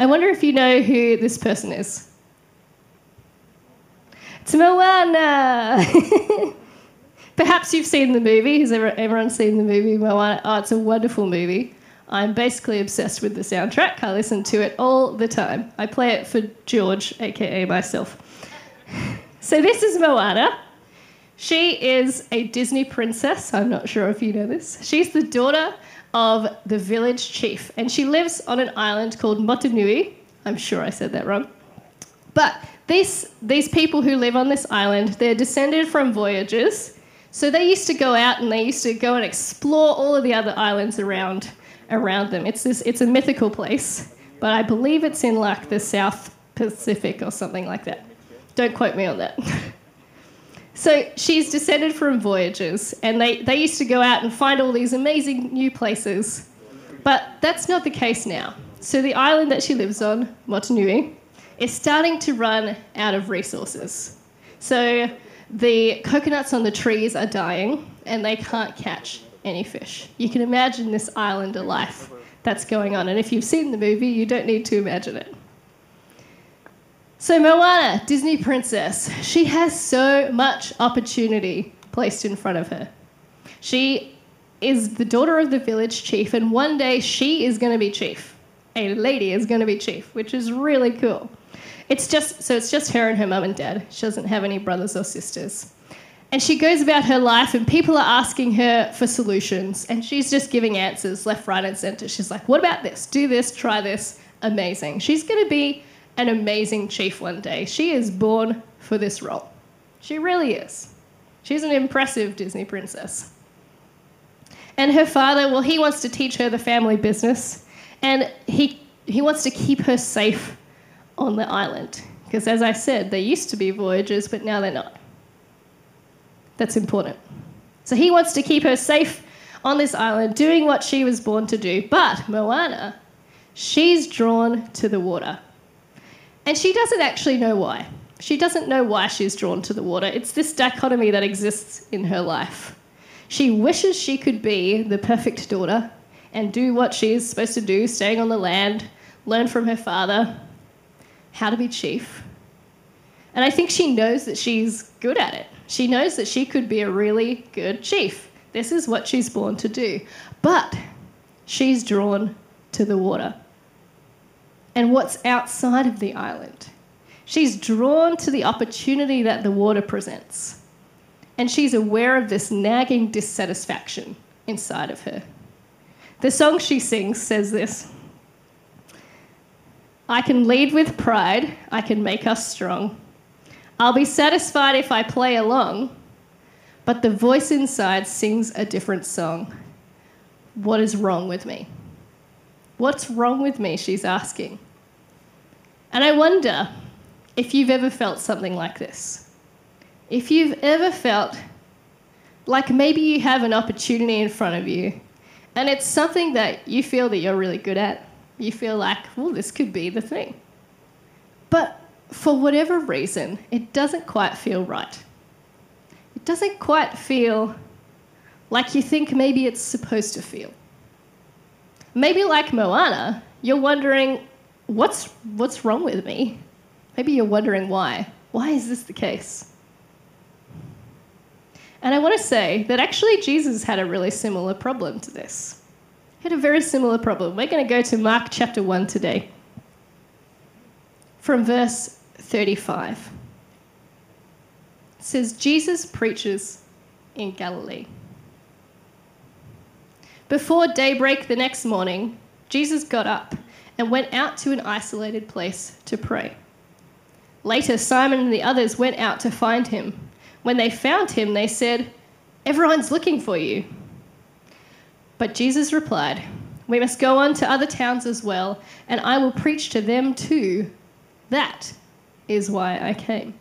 I wonder if you know who this person is. It's Moana! Perhaps you've seen the movie. Has everyone seen the movie Moana? Oh, it's a wonderful movie. I'm basically obsessed with the soundtrack. I listen to it all the time. I play it for George, aka myself. So this is Moana. She is a Disney princess. I'm not sure if you know this. She's the daughter of the village chief, and she lives on an island called Motunui. I'm sure I said that wrong. But these, these people who live on this island, they're descended from voyagers. So they used to go out and they used to go and explore all of the other islands around around them. It's this it's a mythical place, but I believe it's in like the South Pacific or something like that. Don't quote me on that. so she's descended from voyagers, and they, they used to go out and find all these amazing new places. But that's not the case now. So the island that she lives on, Motunui, is starting to run out of resources. So the coconuts on the trees are dying, and they can't catch any fish. You can imagine this islander life that's going on. And if you've seen the movie, you don't need to imagine it. So, Moana, Disney princess, she has so much opportunity placed in front of her. She is the daughter of the village chief, and one day she is going to be chief. A lady is going to be chief, which is really cool. It's just so it's just her and her mum and dad. She doesn't have any brothers or sisters. And she goes about her life, and people are asking her for solutions, and she's just giving answers left, right, and center. She's like, What about this? Do this, try this. Amazing. She's going to be an amazing chief one day. She is born for this role. She really is. She's an impressive Disney princess. And her father, well, he wants to teach her the family business, and he, he wants to keep her safe on the island. Because as I said, they used to be voyagers, but now they're not. That's important. So he wants to keep her safe on this island, doing what she was born to do. But Moana, she's drawn to the water. And she doesn't actually know why. She doesn't know why she's drawn to the water. It's this dichotomy that exists in her life. She wishes she could be the perfect daughter and do what she is supposed to do, staying on the land, learn from her father how to be chief. And I think she knows that she's good at it. She knows that she could be a really good chief. This is what she's born to do. But she's drawn to the water and what's outside of the island. She's drawn to the opportunity that the water presents. And she's aware of this nagging dissatisfaction inside of her. The song she sings says this I can lead with pride, I can make us strong. I'll be satisfied if I play along, but the voice inside sings a different song. What is wrong with me? What's wrong with me? She's asking. And I wonder if you've ever felt something like this. If you've ever felt like maybe you have an opportunity in front of you and it's something that you feel that you're really good at. You feel like, well, this could be the thing. But for whatever reason, it doesn't quite feel right. It doesn't quite feel like you think maybe it's supposed to feel. Maybe like Moana, you're wondering, what's, what's wrong with me? Maybe you're wondering why. Why is this the case? And I want to say that actually Jesus had a really similar problem to this. He had a very similar problem. We're going to go to Mark chapter 1 today. From verse 35. It says, Jesus preaches in Galilee. Before daybreak the next morning, Jesus got up and went out to an isolated place to pray. Later, Simon and the others went out to find him. When they found him, they said, Everyone's looking for you. But Jesus replied, We must go on to other towns as well, and I will preach to them too. That is why I came.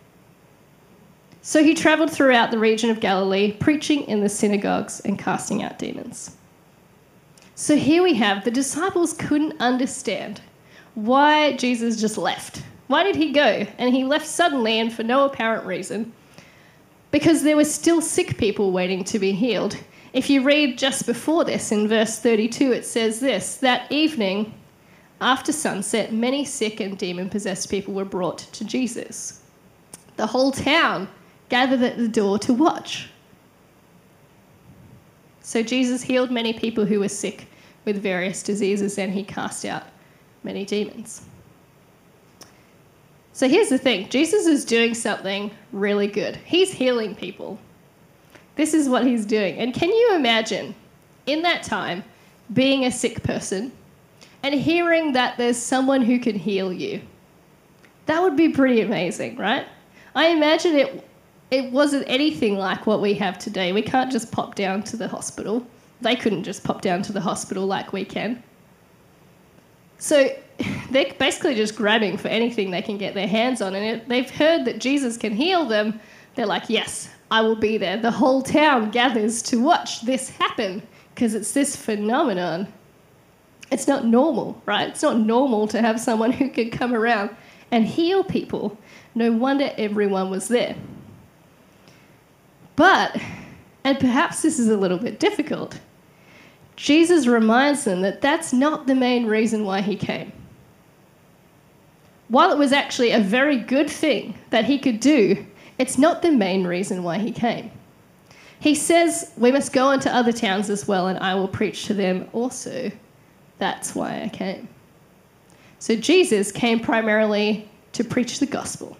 So he traveled throughout the region of Galilee, preaching in the synagogues and casting out demons. So here we have the disciples couldn't understand why Jesus just left. Why did he go? And he left suddenly and for no apparent reason. Because there were still sick people waiting to be healed. If you read just before this in verse 32, it says this That evening, after sunset, many sick and demon possessed people were brought to Jesus. The whole town gathered at the door to watch. So Jesus healed many people who were sick with various diseases and he cast out many demons. So here's the thing Jesus is doing something really good. He's healing people. This is what he's doing. And can you imagine in that time being a sick person and hearing that there's someone who can heal you? That would be pretty amazing, right? I imagine it it wasn't anything like what we have today. We can't just pop down to the hospital. They couldn't just pop down to the hospital like we can. So they're basically just grabbing for anything they can get their hands on. And they've heard that Jesus can heal them. They're like, yes, I will be there. The whole town gathers to watch this happen because it's this phenomenon. It's not normal, right? It's not normal to have someone who could come around and heal people. No wonder everyone was there. But, and perhaps this is a little bit difficult, Jesus reminds them that that's not the main reason why he came. While it was actually a very good thing that he could do, it's not the main reason why he came. He says, We must go into other towns as well, and I will preach to them also. That's why I came. So Jesus came primarily to preach the gospel,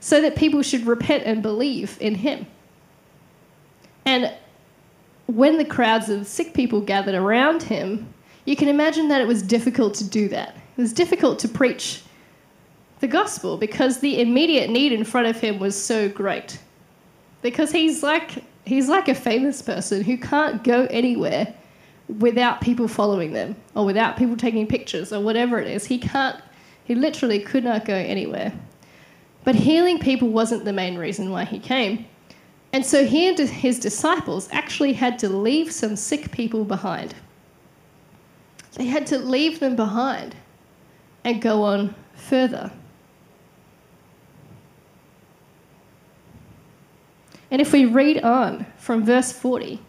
so that people should repent and believe in him. And when the crowds of sick people gathered around him, you can imagine that it was difficult to do that. It was difficult to preach the gospel because the immediate need in front of him was so great. Because he's like he's like a famous person who can't go anywhere without people following them or without people taking pictures or whatever it is. He can't he literally could not go anywhere. But healing people wasn't the main reason why he came. And so he and his disciples actually had to leave some sick people behind. They had to leave them behind and go on further. And if we read on from verse 40,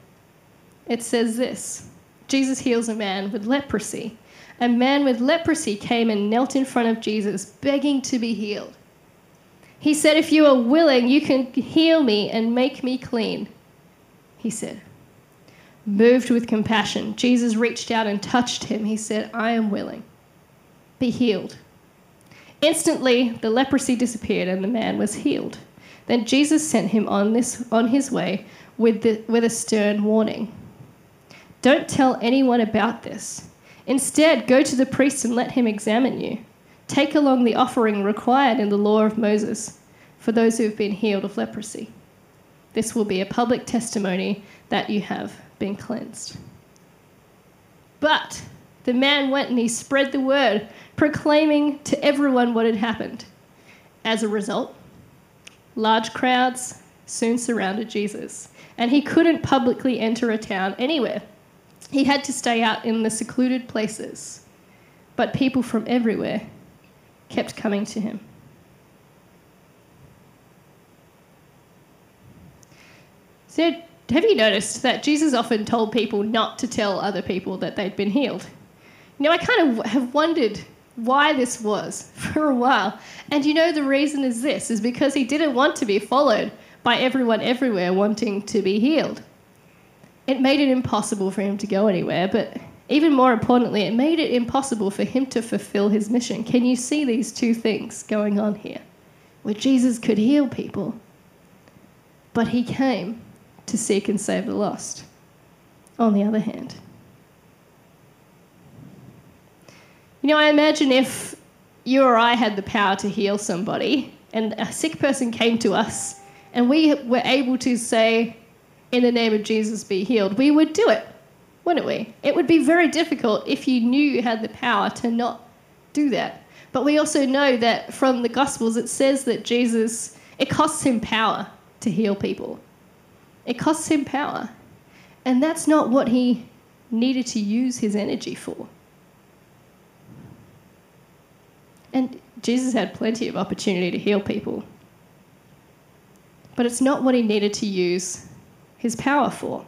it says this Jesus heals a man with leprosy. A man with leprosy came and knelt in front of Jesus, begging to be healed. He said, If you are willing, you can heal me and make me clean. He said. Moved with compassion, Jesus reached out and touched him. He said, I am willing. Be healed. Instantly, the leprosy disappeared and the man was healed. Then Jesus sent him on, this, on his way with, the, with a stern warning Don't tell anyone about this. Instead, go to the priest and let him examine you. Take along the offering required in the law of Moses for those who have been healed of leprosy. This will be a public testimony that you have been cleansed. But the man went and he spread the word, proclaiming to everyone what had happened. As a result, large crowds soon surrounded Jesus, and he couldn't publicly enter a town anywhere. He had to stay out in the secluded places. But people from everywhere kept coming to him. So, have you noticed that Jesus often told people not to tell other people that they'd been healed? You know, I kind of have wondered why this was for a while. And you know, the reason is this is because he didn't want to be followed by everyone everywhere wanting to be healed. It made it impossible for him to go anywhere, but even more importantly, it made it impossible for him to fulfill his mission. Can you see these two things going on here? Where Jesus could heal people, but he came to seek and save the lost. On the other hand, you know, I imagine if you or I had the power to heal somebody and a sick person came to us and we were able to say, in the name of Jesus, be healed, we would do it wouldn't we? It would be very difficult if you knew you had the power to not do that. But we also know that from the Gospels it says that Jesus, it costs him power to heal people. It costs him power. And that's not what he needed to use his energy for. And Jesus had plenty of opportunity to heal people. But it's not what he needed to use his power for.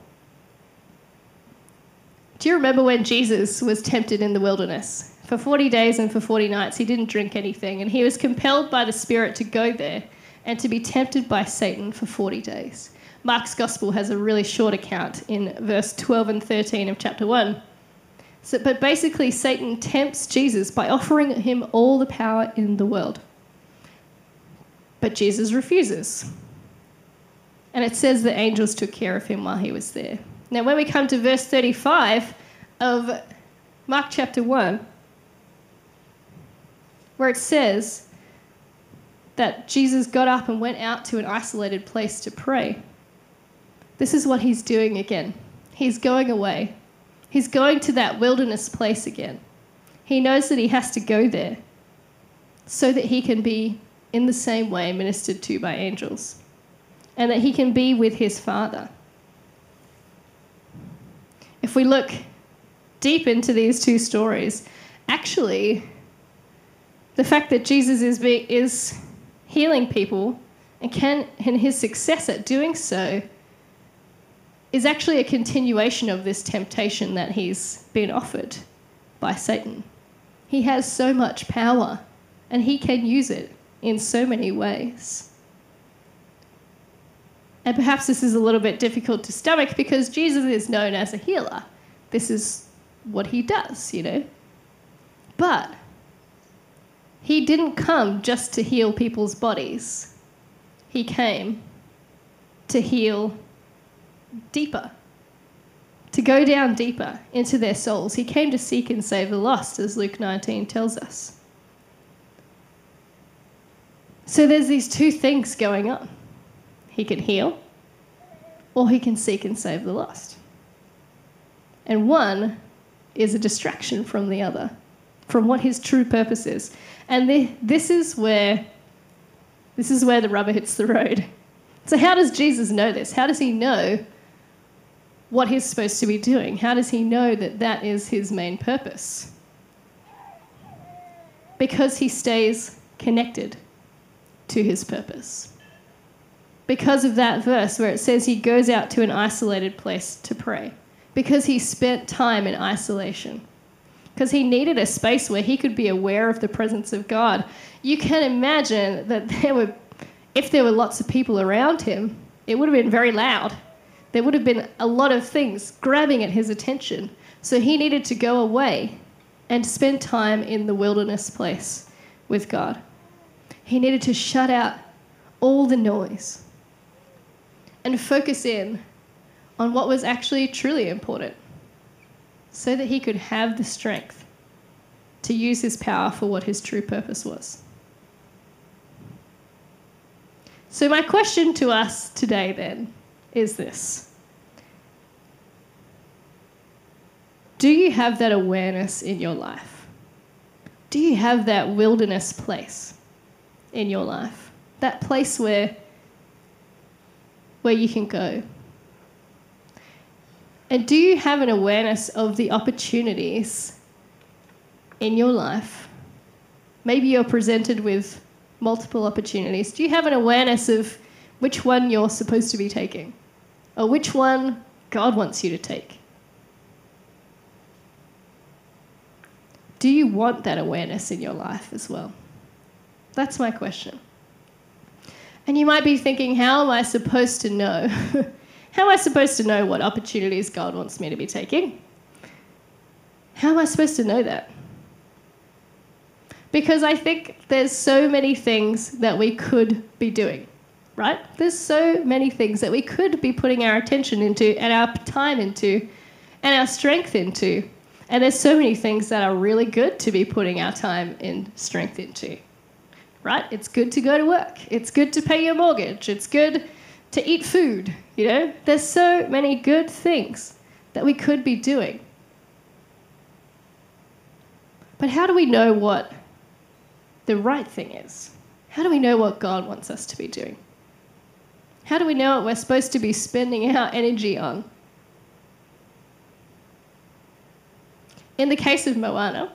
Do you remember when Jesus was tempted in the wilderness For 40 days and for 40 nights, he didn't drink anything, and he was compelled by the Spirit to go there and to be tempted by Satan for 40 days. Mark's Gospel has a really short account in verse 12 and 13 of chapter 1. So, but basically, Satan tempts Jesus by offering him all the power in the world. But Jesus refuses. And it says the angels took care of him while he was there. Now, when we come to verse 35 of Mark chapter 1, where it says that Jesus got up and went out to an isolated place to pray, this is what he's doing again. He's going away. He's going to that wilderness place again. He knows that he has to go there so that he can be in the same way ministered to by angels and that he can be with his Father. If we look deep into these two stories, actually, the fact that Jesus is, be, is healing people and, can, and his success at doing so is actually a continuation of this temptation that he's been offered by Satan. He has so much power and he can use it in so many ways. And perhaps this is a little bit difficult to stomach because Jesus is known as a healer. This is what he does, you know. But he didn't come just to heal people's bodies, he came to heal deeper, to go down deeper into their souls. He came to seek and save the lost, as Luke 19 tells us. So there's these two things going on. He can heal, or he can seek and save the lost. And one is a distraction from the other, from what his true purpose is. And the, this is where this is where the rubber hits the road. So how does Jesus know this? How does he know what he's supposed to be doing? How does he know that that is his main purpose? Because he stays connected to his purpose. Because of that verse where it says he goes out to an isolated place to pray. Because he spent time in isolation. Because he needed a space where he could be aware of the presence of God. You can imagine that there were, if there were lots of people around him, it would have been very loud there would have been a lot of things grabbing at his attention. So he needed to go away and spend time in the wilderness place with God. He needed to shut out all the noise and focus in on what was actually truly important so that he could have the strength to use his power for what his true purpose was. So, my question to us today then is this Do you have that awareness in your life? Do you have that wilderness place in your life? That place where, where you can go? And do you have an awareness of the opportunities in your life? Maybe you're presented with multiple opportunities. Do you have an awareness of which one you're supposed to be taking? or which one God wants you to take? Do you want that awareness in your life as well? That's my question. And you might be thinking, how am I supposed to know? how am I supposed to know what opportunities God wants me to be taking? How am I supposed to know that? Because I think there's so many things that we could be doing right? There's so many things that we could be putting our attention into and our time into and our strength into. And there's so many things that are really good to be putting our time and strength into. Right? It's good to go to work. It's good to pay your mortgage. It's good to eat food, you know? There's so many good things that we could be doing. But how do we know what the right thing is? How do we know what God wants us to be doing? How do we know what we're supposed to be spending our energy on? In the case of Moana,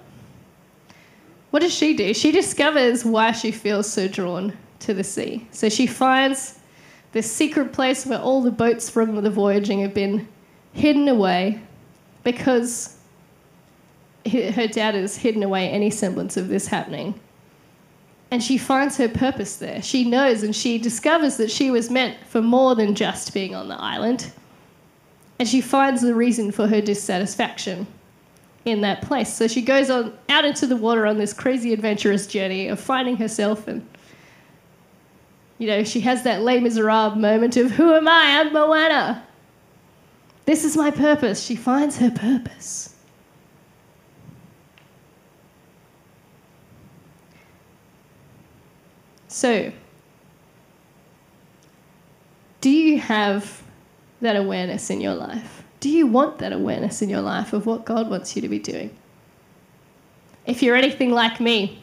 what does she do? She discovers why she feels so drawn to the sea. So she finds this secret place where all the boats from the voyaging have been hidden away because her dad has hidden away any semblance of this happening. And she finds her purpose there. She knows and she discovers that she was meant for more than just being on the island. And she finds the reason for her dissatisfaction in that place. So she goes on out into the water on this crazy adventurous journey of finding herself and you know, she has that Les Miserables moment of who am I? I'm Moana. This is my purpose. She finds her purpose. So, do you have that awareness in your life? Do you want that awareness in your life of what God wants you to be doing? If you're anything like me,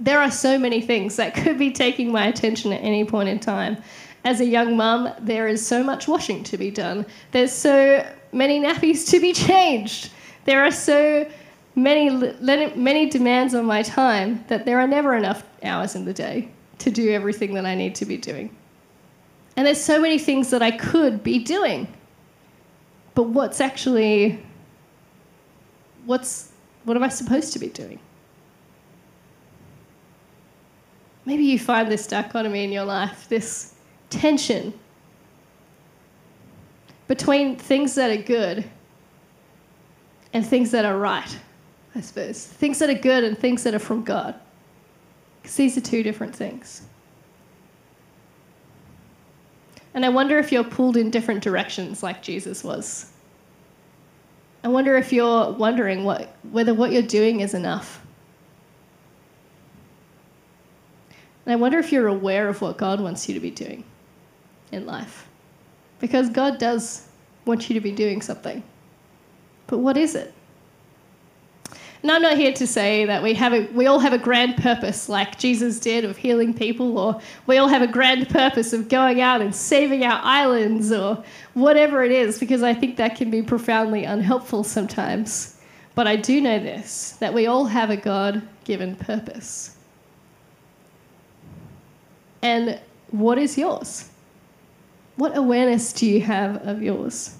there are so many things that could be taking my attention at any point in time. As a young mum, there is so much washing to be done. There's so many nappies to be changed. There are so many many demands on my time that there are never enough hours in the day to do everything that I need to be doing. And there's so many things that I could be doing but what's actually what's what am I supposed to be doing? Maybe you find this dichotomy in your life, this tension between things that are good and things that are right, I suppose. Things that are good and things that are from God. Because these are two different things. And I wonder if you're pulled in different directions like Jesus was. I wonder if you're wondering what, whether what you're doing is enough. And I wonder if you're aware of what God wants you to be doing in life. Because God does want you to be doing something. But what is it? And I'm not here to say that we have a, we all have a grand purpose like Jesus did of healing people, or we all have a grand purpose of going out and saving our islands, or whatever it is, because I think that can be profoundly unhelpful sometimes. But I do know this that we all have a God given purpose. And what is yours? What awareness do you have of yours?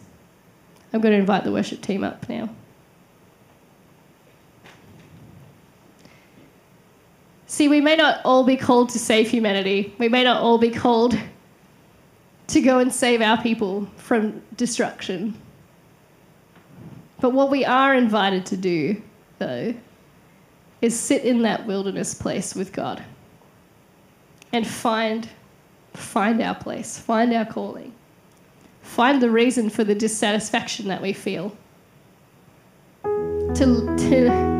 I'm going to invite the worship team up now. See, we may not all be called to save humanity. We may not all be called to go and save our people from destruction. But what we are invited to do, though, is sit in that wilderness place with God and find, find our place, find our calling, find the reason for the dissatisfaction that we feel. To, to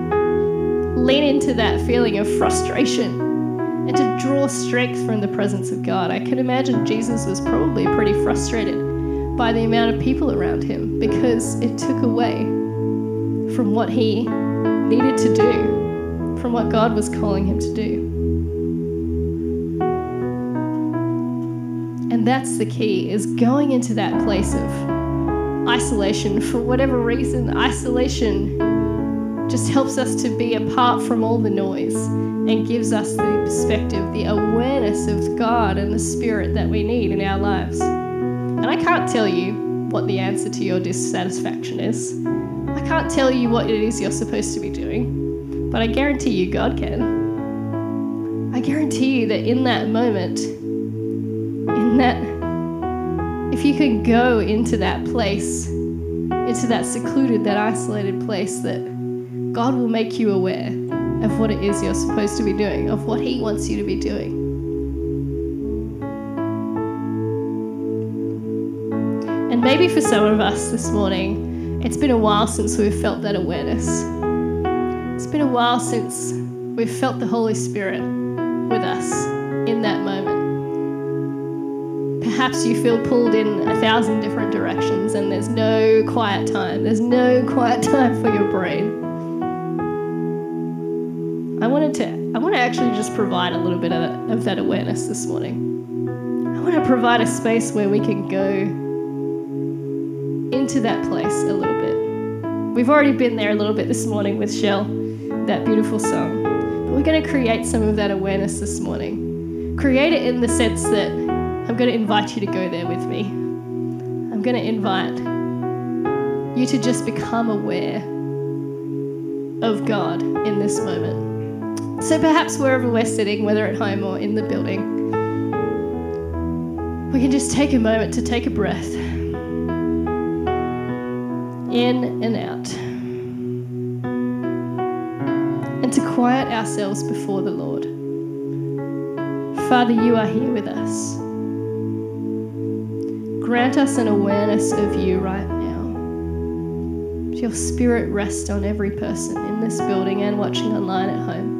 lean into that feeling of frustration and to draw strength from the presence of God. I can imagine Jesus was probably pretty frustrated by the amount of people around him because it took away from what he needed to do, from what God was calling him to do. And that's the key is going into that place of isolation for whatever reason, isolation just helps us to be apart from all the noise and gives us the perspective, the awareness of God and the Spirit that we need in our lives. And I can't tell you what the answer to your dissatisfaction is. I can't tell you what it is you're supposed to be doing, but I guarantee you God can. I guarantee you that in that moment, in that, if you can go into that place, into that secluded, that isolated place that God will make you aware of what it is you're supposed to be doing, of what He wants you to be doing. And maybe for some of us this morning, it's been a while since we've felt that awareness. It's been a while since we've felt the Holy Spirit with us in that moment. Perhaps you feel pulled in a thousand different directions and there's no quiet time. There's no quiet time for your brain. Actually just provide a little bit of, of that awareness this morning. I want to provide a space where we can go into that place a little bit. We've already been there a little bit this morning with Shell, that beautiful song. But we're going to create some of that awareness this morning. Create it in the sense that I'm going to invite you to go there with me. I'm going to invite you to just become aware of God in this moment. So perhaps wherever we're sitting, whether at home or in the building, we can just take a moment to take a breath in and out and to quiet ourselves before the Lord. Father, you are here with us. Grant us an awareness of you right now. Your spirit rest on every person in this building and watching online at home.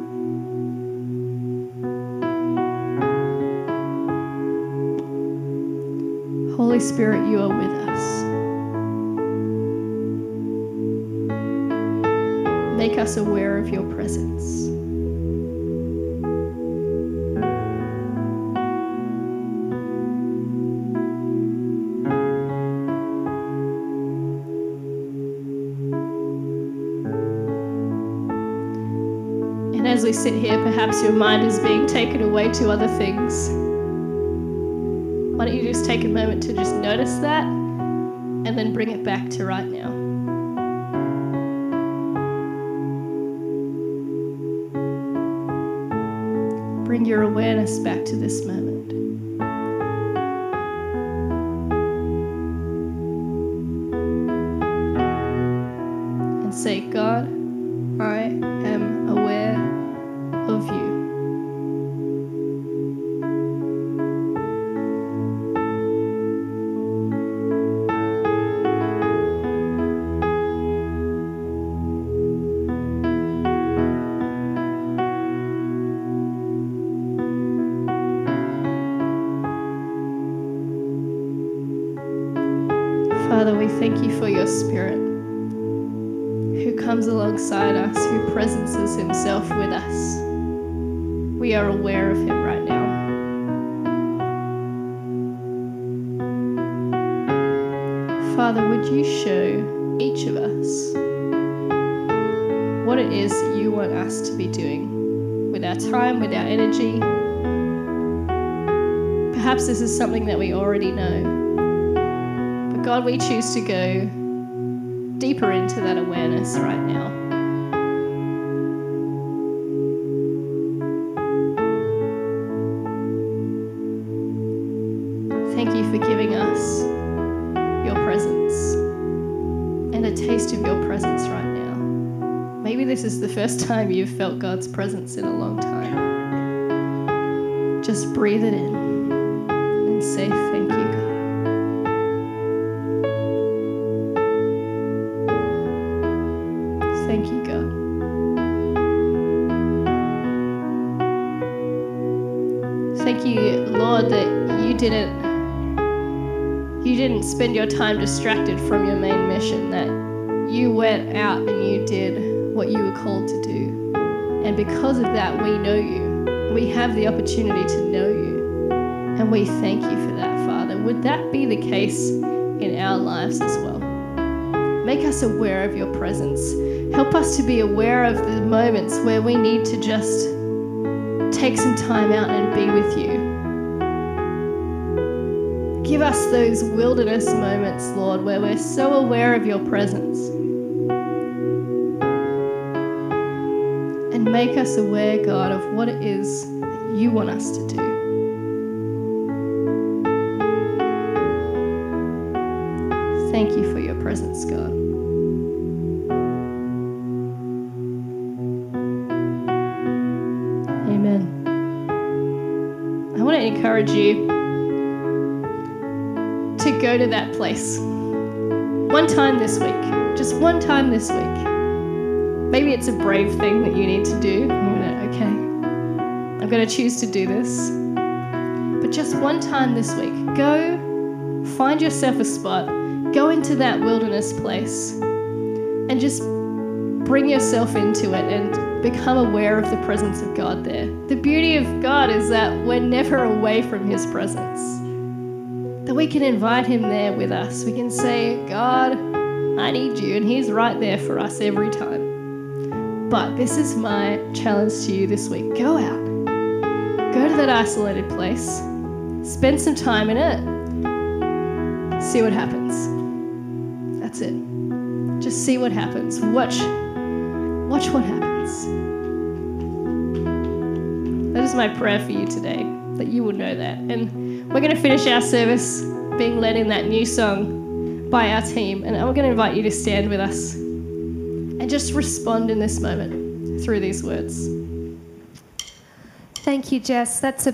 Holy Spirit, you are with us. Make us aware of your presence. And as we sit here, perhaps your mind is being taken away to other things. Why don't you just take a moment to just notice that and then bring it back to right now? Bring your awareness back to this moment. And say, God, Father, would you show each of us what it is that you want us to be doing with our time, with our energy? Perhaps this is something that we already know. But God, we choose to go deeper into that awareness right now. First time you've felt God's presence in a long time. Just breathe it in and say, Thank you, God. Thank you, God. Thank you, Lord, that you didn't you didn't spend your time distracted from your main mission, that you went out and you did what you were called to do. And because of that, we know you. We have the opportunity to know you. And we thank you for that, Father. Would that be the case in our lives as well? Make us aware of your presence. Help us to be aware of the moments where we need to just take some time out and be with you. Give us those wilderness moments, Lord, where we're so aware of your presence. And make us aware, God, of what it is that you want us to do. Thank you for your presence, God. Amen. I want to encourage you to go to that place one time this week. Just one time this week. Maybe it's a brave thing that you need to do. You're gonna, okay, I'm going to choose to do this. But just one time this week, go find yourself a spot, go into that wilderness place, and just bring yourself into it and become aware of the presence of God there. The beauty of God is that we're never away from His presence. That we can invite Him there with us. We can say, God, I need you, and He's right there for us every time. But this is my challenge to you this week go out, go to that isolated place, spend some time in it, see what happens. That's it. Just see what happens. Watch, watch what happens. That is my prayer for you today, that you will know that. And we're going to finish our service being led in that new song by our team, and I'm going to invite you to stand with us. And just respond in this moment through these words. Thank you, Jess. That's a